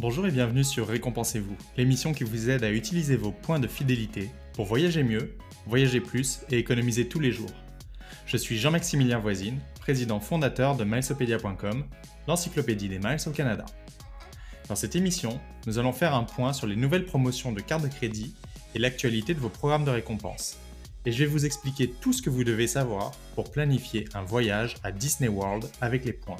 Bonjour et bienvenue sur Récompensez-vous, l'émission qui vous aide à utiliser vos points de fidélité pour voyager mieux, voyager plus et économiser tous les jours. Je suis Jean-Maximilien Voisine, président fondateur de milesopedia.com, l'encyclopédie des miles au Canada. Dans cette émission, nous allons faire un point sur les nouvelles promotions de cartes de crédit et l'actualité de vos programmes de récompense. Et je vais vous expliquer tout ce que vous devez savoir pour planifier un voyage à Disney World avec les points.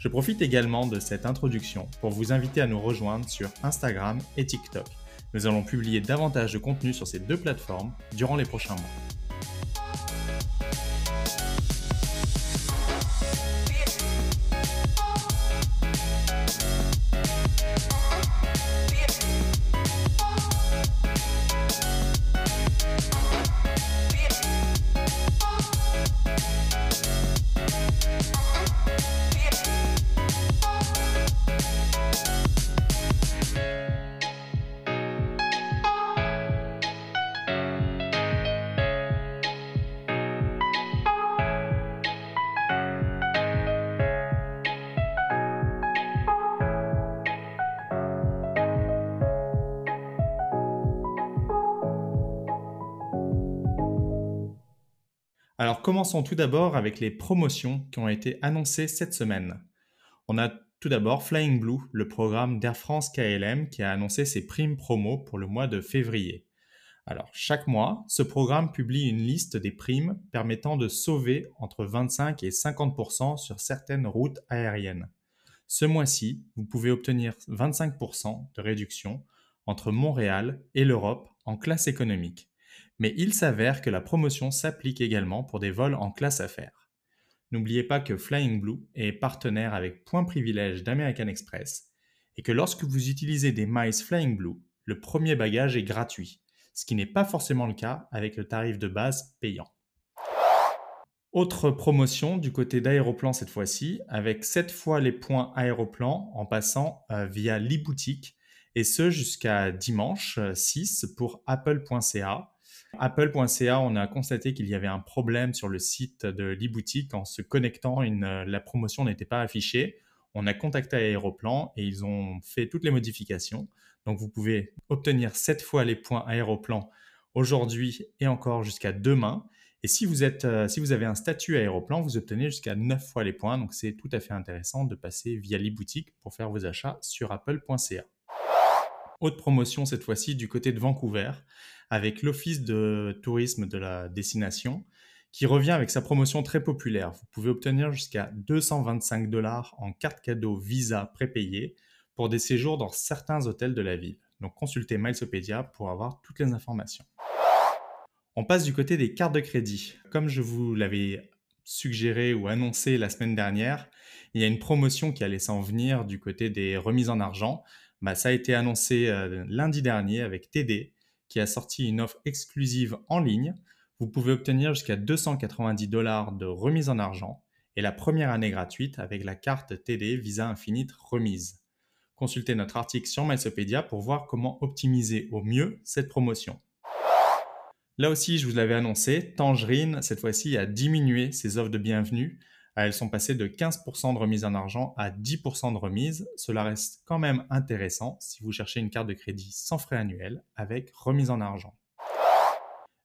Je profite également de cette introduction pour vous inviter à nous rejoindre sur Instagram et TikTok. Nous allons publier davantage de contenu sur ces deux plateformes durant les prochains mois. Commençons tout d'abord avec les promotions qui ont été annoncées cette semaine. On a tout d'abord Flying Blue, le programme d'Air France KLM qui a annoncé ses primes promo pour le mois de février. Alors chaque mois, ce programme publie une liste des primes permettant de sauver entre 25 et 50% sur certaines routes aériennes. Ce mois-ci, vous pouvez obtenir 25% de réduction entre Montréal et l'Europe en classe économique mais il s'avère que la promotion s'applique également pour des vols en classe affaires. N'oubliez pas que Flying Blue est partenaire avec Point Privilège d'American Express et que lorsque vous utilisez des miles Flying Blue, le premier bagage est gratuit, ce qui n'est pas forcément le cas avec le tarif de base payant. Autre promotion du côté d'Aéroplan cette fois-ci, avec 7 fois les points Aéroplan en passant euh, via l'e-boutique, et ce jusqu'à dimanche 6 euh, pour apple.ca Apple.ca, on a constaté qu'il y avait un problème sur le site de l'e-boutique en se connectant, la promotion n'était pas affichée. On a contacté Aéroplan et ils ont fait toutes les modifications. Donc vous pouvez obtenir 7 fois les points Aéroplan aujourd'hui et encore jusqu'à demain. Et si vous, êtes, euh, si vous avez un statut Aéroplan, vous obtenez jusqu'à 9 fois les points. Donc c'est tout à fait intéressant de passer via l'e-boutique pour faire vos achats sur apple.ca. Autre promotion cette fois-ci du côté de Vancouver avec l'Office de tourisme de la destination qui revient avec sa promotion très populaire. Vous pouvez obtenir jusqu'à 225 dollars en carte cadeau Visa prépayée pour des séjours dans certains hôtels de la ville. Donc consultez Milesopedia pour avoir toutes les informations. On passe du côté des cartes de crédit. Comme je vous l'avais suggéré ou annoncé la semaine dernière, il y a une promotion qui allait s'en venir du côté des remises en argent. Bah, ça a été annoncé euh, lundi dernier avec TD qui a sorti une offre exclusive en ligne. Vous pouvez obtenir jusqu'à 290 dollars de remise en argent et la première année gratuite avec la carte TD Visa Infinite remise. Consultez notre article sur Mysopedia pour voir comment optimiser au mieux cette promotion. Là aussi, je vous l'avais annoncé, Tangerine, cette fois-ci, a diminué ses offres de bienvenue elles sont passées de 15% de remise en argent à 10% de remise. Cela reste quand même intéressant si vous cherchez une carte de crédit sans frais annuels avec remise en argent.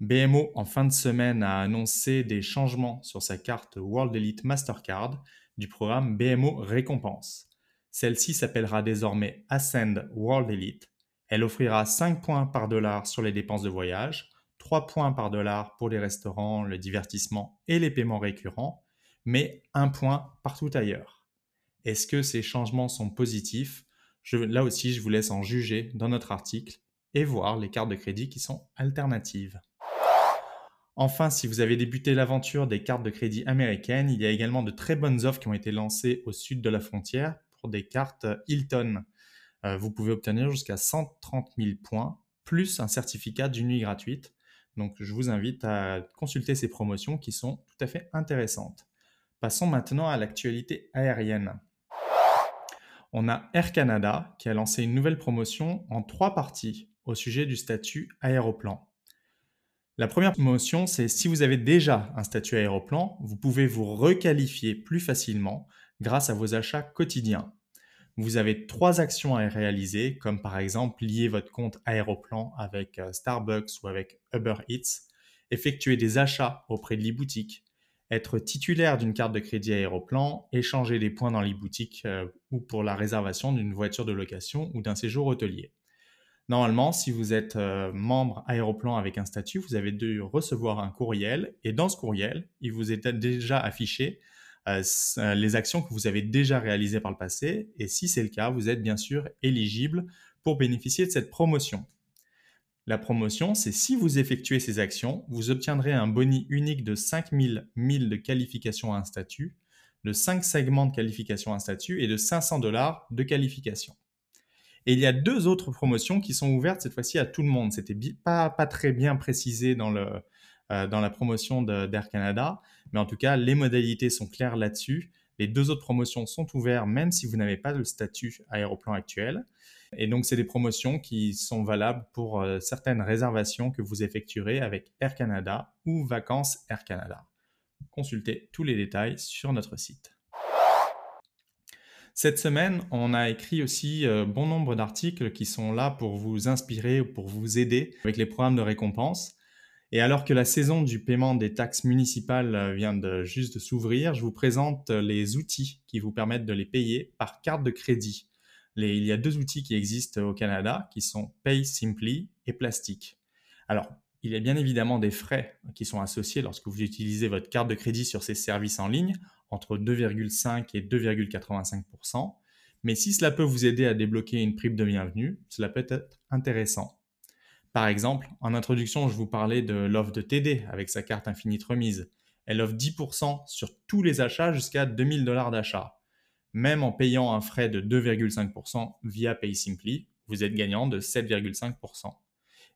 BMO en fin de semaine a annoncé des changements sur sa carte World Elite Mastercard du programme BMO Récompense. Celle-ci s'appellera désormais Ascend World Elite. Elle offrira 5 points par dollar sur les dépenses de voyage, 3 points par dollar pour les restaurants, le divertissement et les paiements récurrents, mais un point partout ailleurs. Est-ce que ces changements sont positifs? Là aussi, je vous laisse en juger dans notre article et voir les cartes de crédit qui sont alternatives. Enfin, si vous avez débuté l'aventure des cartes de crédit américaines, il y a également de très bonnes offres qui ont été lancées au sud de la frontière pour des cartes Hilton. Euh, vous pouvez obtenir jusqu'à 130 000 points, plus un certificat d'une nuit gratuite. Donc, je vous invite à consulter ces promotions qui sont tout à fait intéressantes. Passons maintenant à l'actualité aérienne. On a Air Canada qui a lancé une nouvelle promotion en trois parties au sujet du statut aéroplan. La première promotion, c'est si vous avez déjà un statut aéroplan, vous pouvez vous requalifier plus facilement grâce à vos achats quotidiens. vous avez trois actions à réaliser, comme par exemple lier votre compte Aéroplan avec euh, Starbucks ou avec Uber Eats, effectuer des achats auprès de l'e-boutique, être titulaire d'une carte de crédit Aéroplan, échanger des points dans l'e-boutique euh, ou pour la réservation d'une voiture de location ou d'un séjour hôtelier. Normalement, si vous êtes euh, membre Aéroplan avec un statut, vous avez dû recevoir un courriel et dans ce courriel, il vous est déjà affiché euh, les actions que vous avez déjà réalisées par le passé et si c'est le cas, vous êtes bien sûr éligible pour bénéficier de cette promotion. La promotion, c'est si vous effectuez ces actions, vous obtiendrez un boni unique de 5000 milles de qualification à un statut, de 5 segments de qualification à un statut et de 500 dollars de qualification. Et il y a deux autres promotions qui sont ouvertes cette fois-ci à tout le monde. C'était pas, pas très bien précisé dans, euh, la promotion d'Air Canada, mais en tout cas, les modalités sont claires là-dessus. Les deux autres promotions sont ouvertes même si vous n'avez pas le statut aéroplan actuel. Et donc, c'est des promotions qui sont valables pour euh, certaines réservations que vous effectuerez avec Air Canada ou Vacances Air Canada. Consultez tous les détails sur notre site. Cette semaine, on a écrit aussi euh, bon nombre d'articles qui sont là pour vous inspirer ou pour vous aider avec les programmes de récompense. Et alors que la saison du paiement des taxes municipales euh, vient de juste de s'ouvrir, je vous présente les outils qui vous permettent de les payer par carte de crédit. Il y a deux outils qui existent au Canada qui sont Pay Simply et Plastic. Alors, il y a bien évidemment des frais qui sont associés lorsque vous utilisez votre carte de crédit sur ces services en ligne entre 2,5 et 2,85%. Mais si cela peut vous aider à débloquer une prime de bienvenue, cela peut être intéressant. Par exemple, en introduction, je vous parlais de l'offre de TD avec sa carte infinite remise. Elle offre 10% sur tous les achats jusqu'à 2000 dollars d'achat. Même en payant un frais de 2,5% via PaySimply, vous êtes gagnant de 7,5%.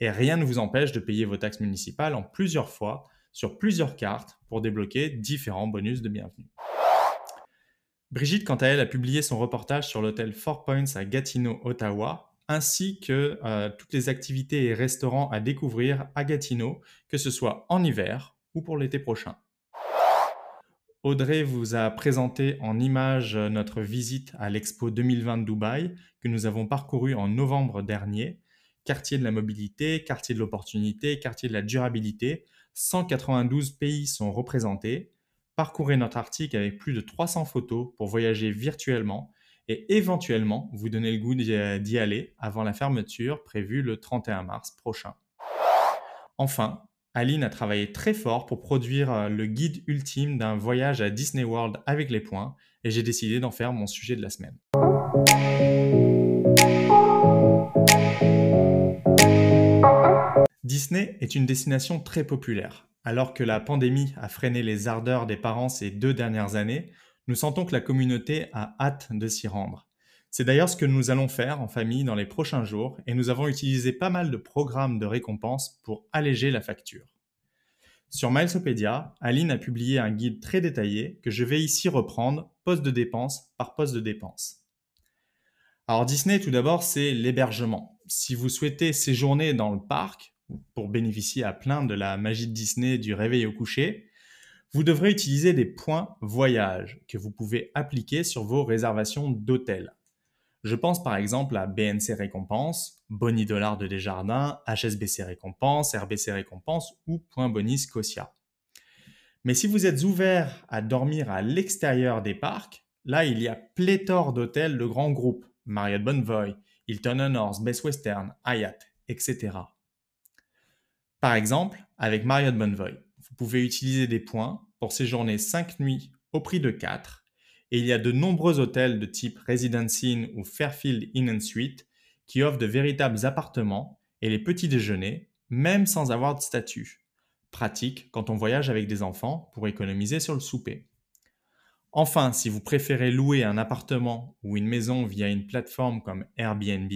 Et rien ne vous empêche de payer vos taxes municipales en plusieurs fois sur plusieurs cartes pour débloquer différents bonus de bienvenue. Brigitte, quant à elle, a publié son reportage sur l'hôtel Four Points à Gatineau, Ottawa, ainsi que euh, toutes les activités et restaurants à découvrir à Gatineau, que ce soit en hiver ou pour l'été prochain. Audrey vous a présenté en images notre visite à l'Expo 2020 de Dubaï que nous avons parcouru en novembre dernier. Quartier de la mobilité, quartier de l'opportunité, quartier de la durabilité, 192 pays sont représentés. Parcourez notre article avec plus de 300 photos pour voyager virtuellement et éventuellement vous donner le goût d'y aller avant la fermeture prévue le 31 mars prochain. Enfin, Aline a travaillé très fort pour produire euh, le guide ultime d'un voyage à Disney World avec les points et j'ai décidé d'en faire mon sujet de la semaine. Disney est une destination très populaire. Alors que la pandémie a freiné les ardeurs des parents ces deux dernières années, nous sentons que la communauté a hâte de s'y rendre. C'est d'ailleurs ce que nous allons faire en famille dans les prochains jours et nous avons utilisé pas mal de programmes de récompense pour alléger la facture. Sur Milesopedia, Aline a publié un guide très détaillé que je vais ici reprendre poste de dépense par poste de dépense. Alors Disney, tout d'abord, c'est l'hébergement. Si vous souhaitez séjourner dans le parc, pour bénéficier à plein de la magie de Disney du réveil au coucher, vous devrez utiliser des points voyage que vous pouvez appliquer sur vos réservations d'hôtel. Je pense par exemple à BNC Récompense, Boni Dollar de Desjardins, HSBC Récompense, RBC Récompense ou Point Bonus Scotia. Mais si vous êtes ouvert à dormir à l'extérieur des parcs, là il y a pléthore d'hôtels de grands groupes, Marriott Bonvoy, Hilton Honors, Best Western, Hyatt, etc. Par exemple, avec Marriott Bonvoy, vous pouvez utiliser des points pour séjourner 5 nuits au prix de 4 et il y a de nombreux hôtels de type Residence Inn ou Fairfield Inn and Suite qui offrent de véritables appartements et les petits déjeuners, même sans avoir de statut. Pratique quand on voyage avec des enfants pour économiser sur le souper. Enfin, si vous préférez louer un appartement ou une maison via une plateforme comme Airbnb,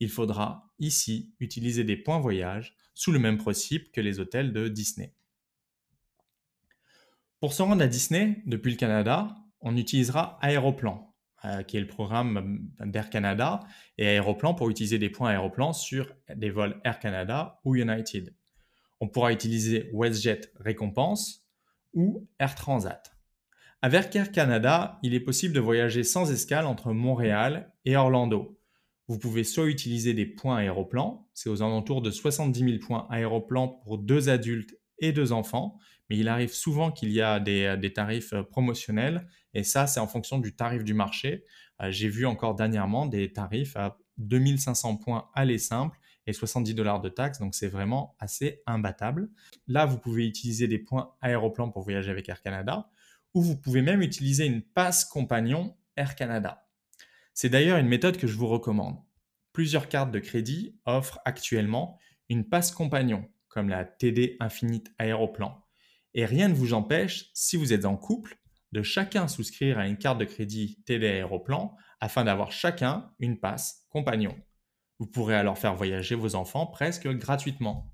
il faudra ici utiliser des points voyage sous le même principe que les hôtels de Disney. Pour se rendre à Disney depuis le Canada, on utilisera Aéroplan, euh, qui est le programme d'Air Canada, et Aéroplan pour utiliser des points Aéroplan sur des vols Air Canada ou United. On pourra utiliser WestJet Récompense ou Air Transat. Avec Air Canada, il est possible de voyager sans escale entre Montréal et Orlando. Vous pouvez soit utiliser des points aéroplan, c'est aux alentours de 70 000 points aéroplan pour deux adultes et deux enfants, mais il arrive souvent qu'il y a des, des, tarifs promotionnels, et ça c'est en fonction du tarif du marché. Euh, j'ai vu encore dernièrement des tarifs à 2500 points aller simple et 70 dollars de taxes, donc c'est vraiment assez imbattable. Là, vous pouvez utiliser des points aéroplan pour voyager avec Air Canada ou vous pouvez même utiliser une passe compagnon Air Canada. C'est d'ailleurs une méthode que je vous recommande. Plusieurs cartes de crédit offrent actuellement une passe compagnon, comme la TD Infinite Aéroplan. Et rien ne vous empêche, si vous êtes en couple, de chacun souscrire à une carte de crédit TD Aéroplan afin d'avoir chacun une passe compagnon. Vous pourrez alors faire voyager vos enfants presque gratuitement.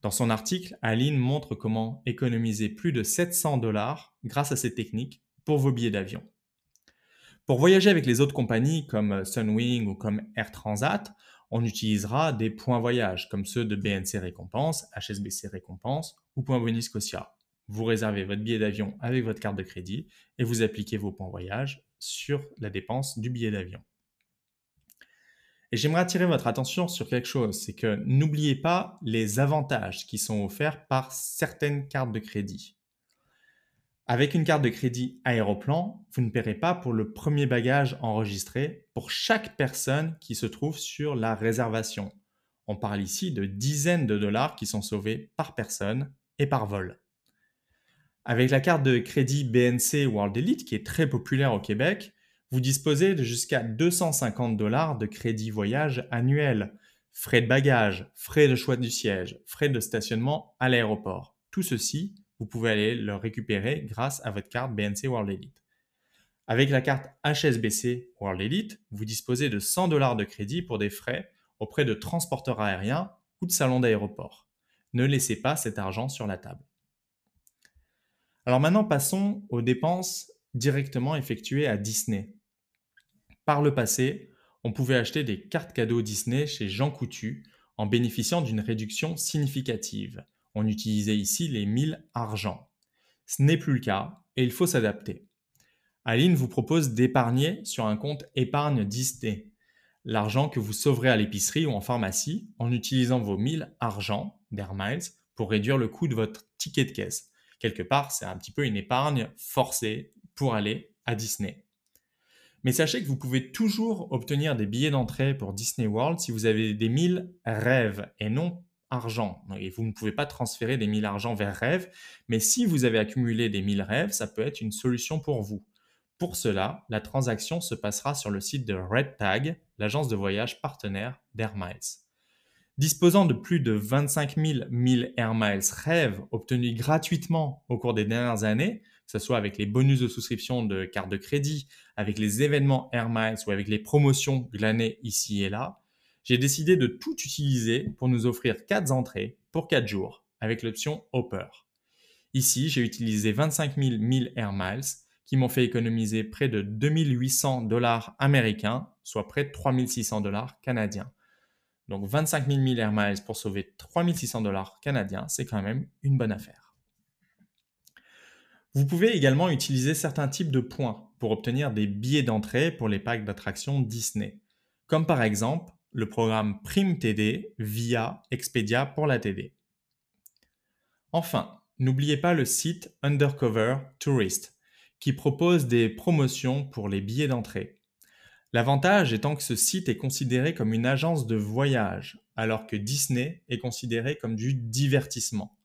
Dans son article, Aline montre comment économiser plus de 700 dollars grâce à ces techniques pour vos billets d'avion. Pour voyager avec les autres compagnies comme Sunwing ou comme Air Transat, on utilisera des points voyage comme ceux de BNC Récompense, HSBC Récompense ou Point Bonus Scotia. Vous réservez votre billet d'avion avec votre carte de crédit et vous appliquez vos points voyage sur la dépense du billet d'avion. Et j'aimerais attirer votre attention sur quelque chose, c'est que n'oubliez pas les avantages qui sont offerts par certaines cartes de crédit. Avec une carte de crédit Aéroplan, vous ne paierez pas pour le premier bagage enregistré pour chaque personne qui se trouve sur la réservation. On parle ici de dizaines de dollars qui sont sauvés par personne et par vol. Avec la carte de crédit BNC World Elite, qui est très populaire au Québec, vous disposez de jusqu'à 250 dollars de crédit voyage annuel, frais de bagage, frais de choix du siège, frais de stationnement à l'aéroport. Tout ceci, vous pouvez aller le récupérer grâce à votre carte BNC World Elite. Avec la carte HSBC World Elite, vous disposez de 100 dollars de crédit pour des frais auprès de transporteurs aériens ou de salons d'aéroport. Ne laissez pas cet argent sur la table. Alors maintenant, passons aux dépenses directement effectuées à Disney. Par le passé, on pouvait acheter des cartes cadeaux Disney chez Jean Coutu en bénéficiant d'une réduction significative. On utilisait ici les 1000 argent. Ce n'est plus le cas et il faut s'adapter. Aline vous propose d'épargner sur un compte épargne Disney, l'argent que vous sauverez à l'épicerie ou en pharmacie en utilisant vos 1000 argent d'Air pour réduire le coût de votre ticket de caisse. Quelque part, c'est un petit peu une épargne forcée pour aller à Disney. Mais sachez que vous pouvez toujours obtenir des billets d'entrée pour Disney World si vous avez des 1000 rêves et non argent. Et vous ne pouvez pas transférer des 1000 argent vers rêves, mais si vous avez accumulé des 1000 rêves, ça peut être une solution pour vous. Pour cela, la transaction se passera sur le site de RedTag, l'agence de voyage partenaire d'Air Miles. Disposant de plus de 25 000 1000 Air Miles rêves obtenus gratuitement au cours des dernières années, que ce soit avec les bonus de souscription de carte de crédit, avec les événements Air Miles ou avec les promotions glanées ici et là, j'ai décidé de tout utiliser pour nous offrir 4 entrées pour 4 jours avec l'option Hopper. Ici, j'ai utilisé 25 000 1000 Air Miles qui m'ont fait économiser près de 2800 dollars américains, soit près de 3600 dollars canadiens. Donc 25 000 1000 Air Miles pour sauver 3600 dollars canadiens, c'est quand même une bonne affaire. Vous pouvez également utiliser certains types de points pour obtenir des billets d'entrée pour les packs d'attractions Disney, comme par exemple le programme Prime TD via Expedia pour la TD. Enfin, n'oubliez pas le site Undercover Tourist qui propose des promotions pour les billets d'entrée. L'avantage étant que ce site est considéré comme une agence de voyage, alors que Disney est considéré comme du divertissement.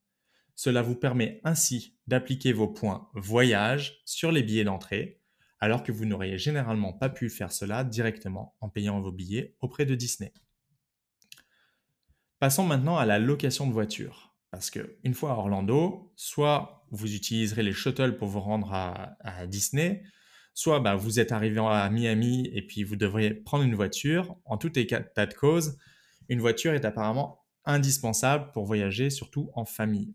Cela vous permet ainsi d'appliquer vos points voyage sur les billets d'entrée, alors que vous n'auriez généralement pas pu faire cela directement en payant vos billets auprès de Disney. Passons maintenant à la location de voiture. Parce que une fois à Orlando, soit vous utiliserez les shuttles pour vous rendre à, Disney, soit bah, vous êtes arrivé à Miami et puis vous devriez prendre une voiture. En tout état de cause, une voiture est apparemment indispensable pour voyager, surtout en famille.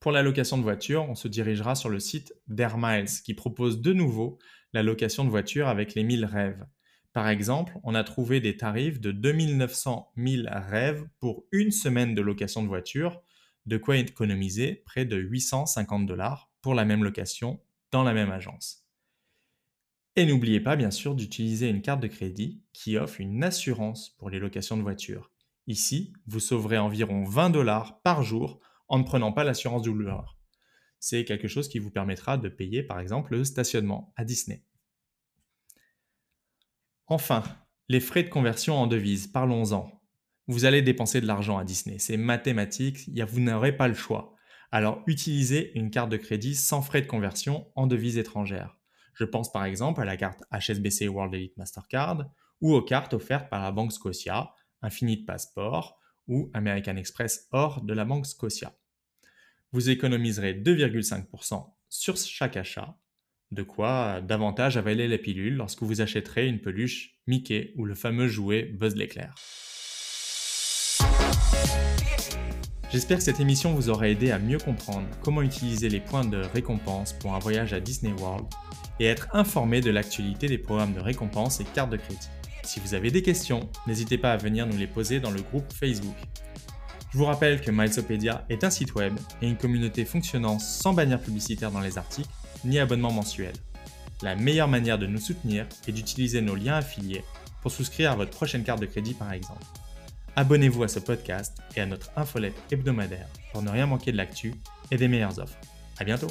Pour la location de voiture, on se dirigera sur le site d'Airmiles qui propose de nouveau la location de voiture avec les 1000 rêves. Par exemple, on a trouvé des tarifs de 2900 1000 rêves pour une semaine de location de voiture, de quoi économiser près de 850 dollars pour la même location dans la même agence. Et n'oubliez pas bien sûr d'utiliser une carte de crédit qui offre une assurance pour les locations de voitures. Ici, vous sauverez environ 20 dollars par jour en ne prenant pas l'assurance du loueur. C'est quelque chose qui vous permettra de payer par exemple le stationnement à Disney. Enfin, les frais de conversion en devises, parlons-en. Vous allez dépenser de l'argent à Disney, c'est mathématique, vous n'aurez pas le choix. Alors utilisez une carte de crédit sans frais de conversion en devises étrangères. Je pense par exemple à la carte HSBC World Elite Mastercard ou aux cartes offertes par la Banque Scotia, Infinite Passport ou American Express hors de la Banque Scotia. Vous économiserez 2,5% sur chaque achat, de quoi davantage avaler la pilule lorsque vous achèterez une peluche Mickey ou le fameux jouet Buzz l'éclair. J'espère que cette émission vous aura aidé à mieux comprendre comment utiliser les points de récompense pour un voyage à Disney World et être informé de l'actualité des programmes de récompense et cartes de crédit. Si vous avez des questions, n'hésitez pas à venir nous les poser dans le groupe Facebook. Je vous rappelle que Milesopedia est un site web et une communauté fonctionnant sans bannière publicitaire dans les articles ni abonnement mensuel. La meilleure manière de nous soutenir est d'utiliser nos liens affiliés pour souscrire à votre prochaine carte de crédit par exemple. Abonnez-vous à ce podcast et à notre infolette hebdomadaire pour ne rien manquer de l'actu et des meilleures offres. À bientôt!